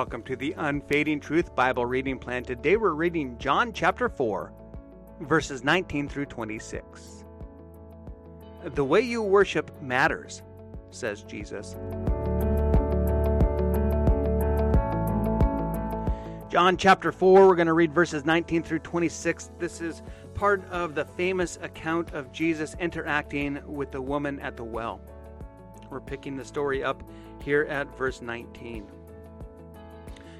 Welcome to the Unfading Truth Bible reading plan. Today we're reading John chapter 4, verses 19 through 26. The way you worship matters, says Jesus. John chapter 4, we're going to read verses 19 through 26. This is part of the famous account of Jesus interacting with the woman at the well. We're picking the story up here at verse 19.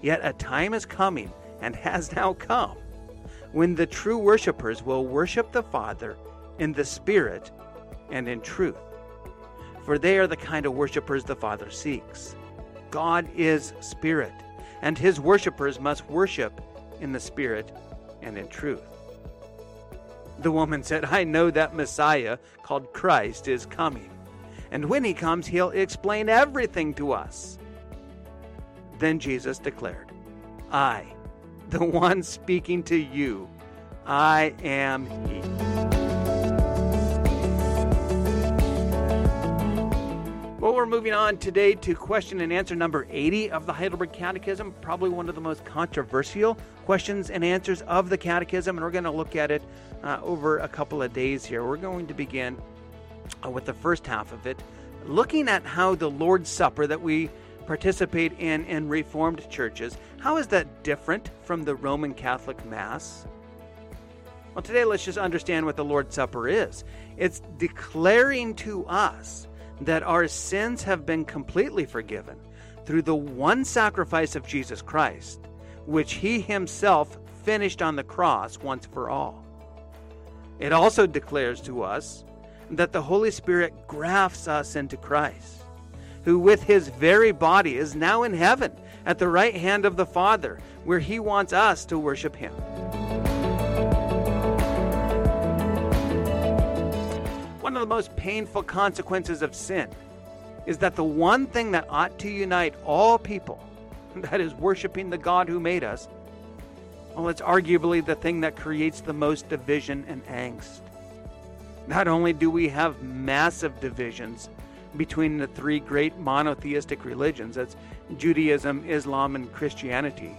Yet a time is coming, and has now come, when the true worshippers will worship the Father in the Spirit and in truth. For they are the kind of worshippers the Father seeks. God is Spirit, and his worshippers must worship in the Spirit and in truth. The woman said, I know that Messiah, called Christ, is coming. And when he comes, he'll explain everything to us. Then Jesus declared, I, the one speaking to you, I am He. Well, we're moving on today to question and answer number 80 of the Heidelberg Catechism, probably one of the most controversial questions and answers of the Catechism, and we're going to look at it uh, over a couple of days here. We're going to begin uh, with the first half of it, looking at how the Lord's Supper that we participate in in Reformed churches, how is that different from the Roman Catholic Mass? Well, today let's just understand what the Lord's Supper is. It's declaring to us that our sins have been completely forgiven through the one sacrifice of Jesus Christ, which He Himself finished on the cross once for all. It also declares to us that the Holy Spirit grafts us into Christ who with his very body is now in heaven at the right hand of the Father, where he wants us to worship him. One of the most painful consequences of sin is that the one thing that ought to unite all people, that is worshiping the God who made us, well, it's arguably the thing that creates the most division and angst. Not only do we have massive divisions between the three great monotheistic religions that's Judaism, Islam, and Christianity.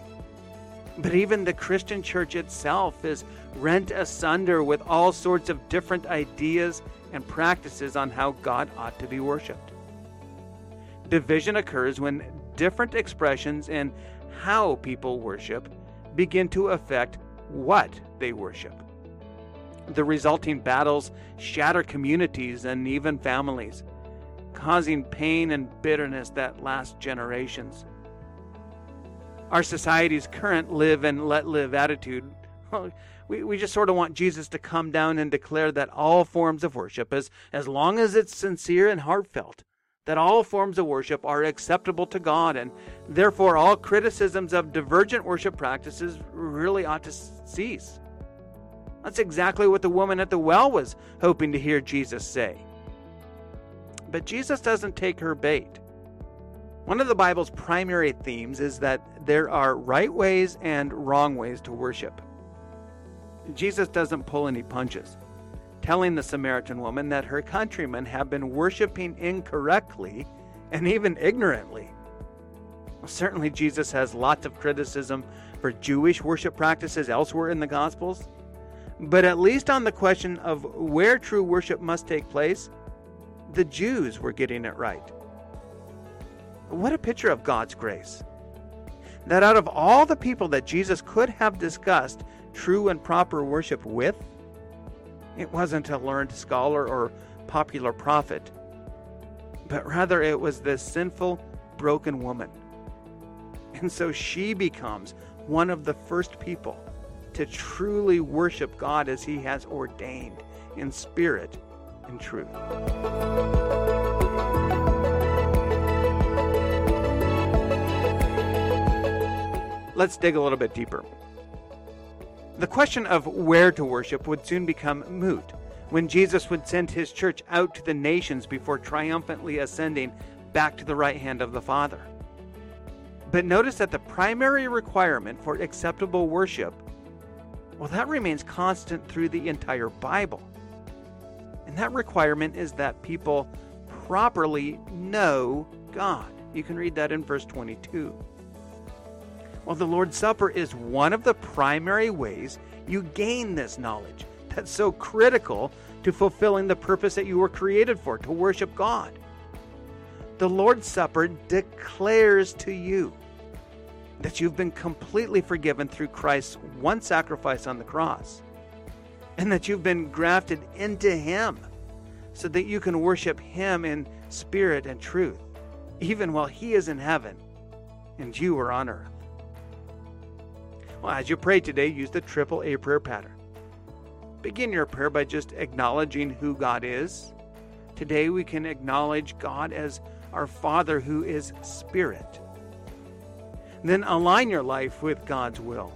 But even the Christian church itself is rent asunder with all sorts of different ideas and practices on how God ought to be worshiped. Division occurs when different expressions in how people worship begin to affect what they worship. The resulting battles shatter communities and even families causing pain and bitterness that lasts generations. Our society's current live and let live attitude, we, we just sort of want Jesus to come down and declare that all forms of worship, as, as long as it's sincere and heartfelt, that all forms of worship are acceptable to God, and therefore all criticisms of divergent worship practices really ought to cease. That's exactly what the woman at the well was hoping to hear Jesus say. But Jesus doesn't take her bait. One of the Bible's primary themes is that there are right ways and wrong ways to worship. Jesus doesn't pull any punches, telling the Samaritan woman that her countrymen have been worshiping incorrectly and even ignorantly. Certainly, Jesus has lots of criticism for Jewish worship practices elsewhere in the Gospels, but at least on the question of where true worship must take place, the Jews were getting it right. What a picture of God's grace. That out of all the people that Jesus could have discussed true and proper worship with, it wasn't a learned scholar or popular prophet, but rather it was this sinful, broken woman. And so she becomes one of the first people to truly worship God as He has ordained in spirit and truth. let's dig a little bit deeper. The question of where to worship would soon become moot when Jesus would send his church out to the nations before triumphantly ascending back to the right hand of the Father. But notice that the primary requirement for acceptable worship, well, that remains constant through the entire Bible. And that requirement is that people properly know God. You can read that in verse 22. Well, the Lord's Supper is one of the primary ways you gain this knowledge that's so critical to fulfilling the purpose that you were created for to worship God. The Lord's Supper declares to you that you've been completely forgiven through Christ's one sacrifice on the cross, and that you've been grafted into Him so that you can worship Him in spirit and truth, even while He is in heaven and you are on earth. Well, as you pray today, use the triple A prayer pattern. Begin your prayer by just acknowledging who God is. Today we can acknowledge God as our Father who is Spirit. Then align your life with God's will.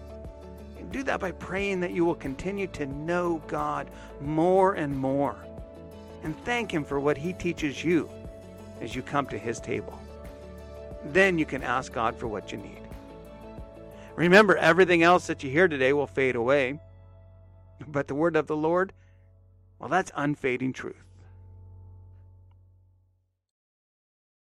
Do that by praying that you will continue to know God more and more. And thank Him for what He teaches you as you come to His table. Then you can ask God for what you need. Remember, everything else that you hear today will fade away. But the word of the Lord, well, that's unfading truth.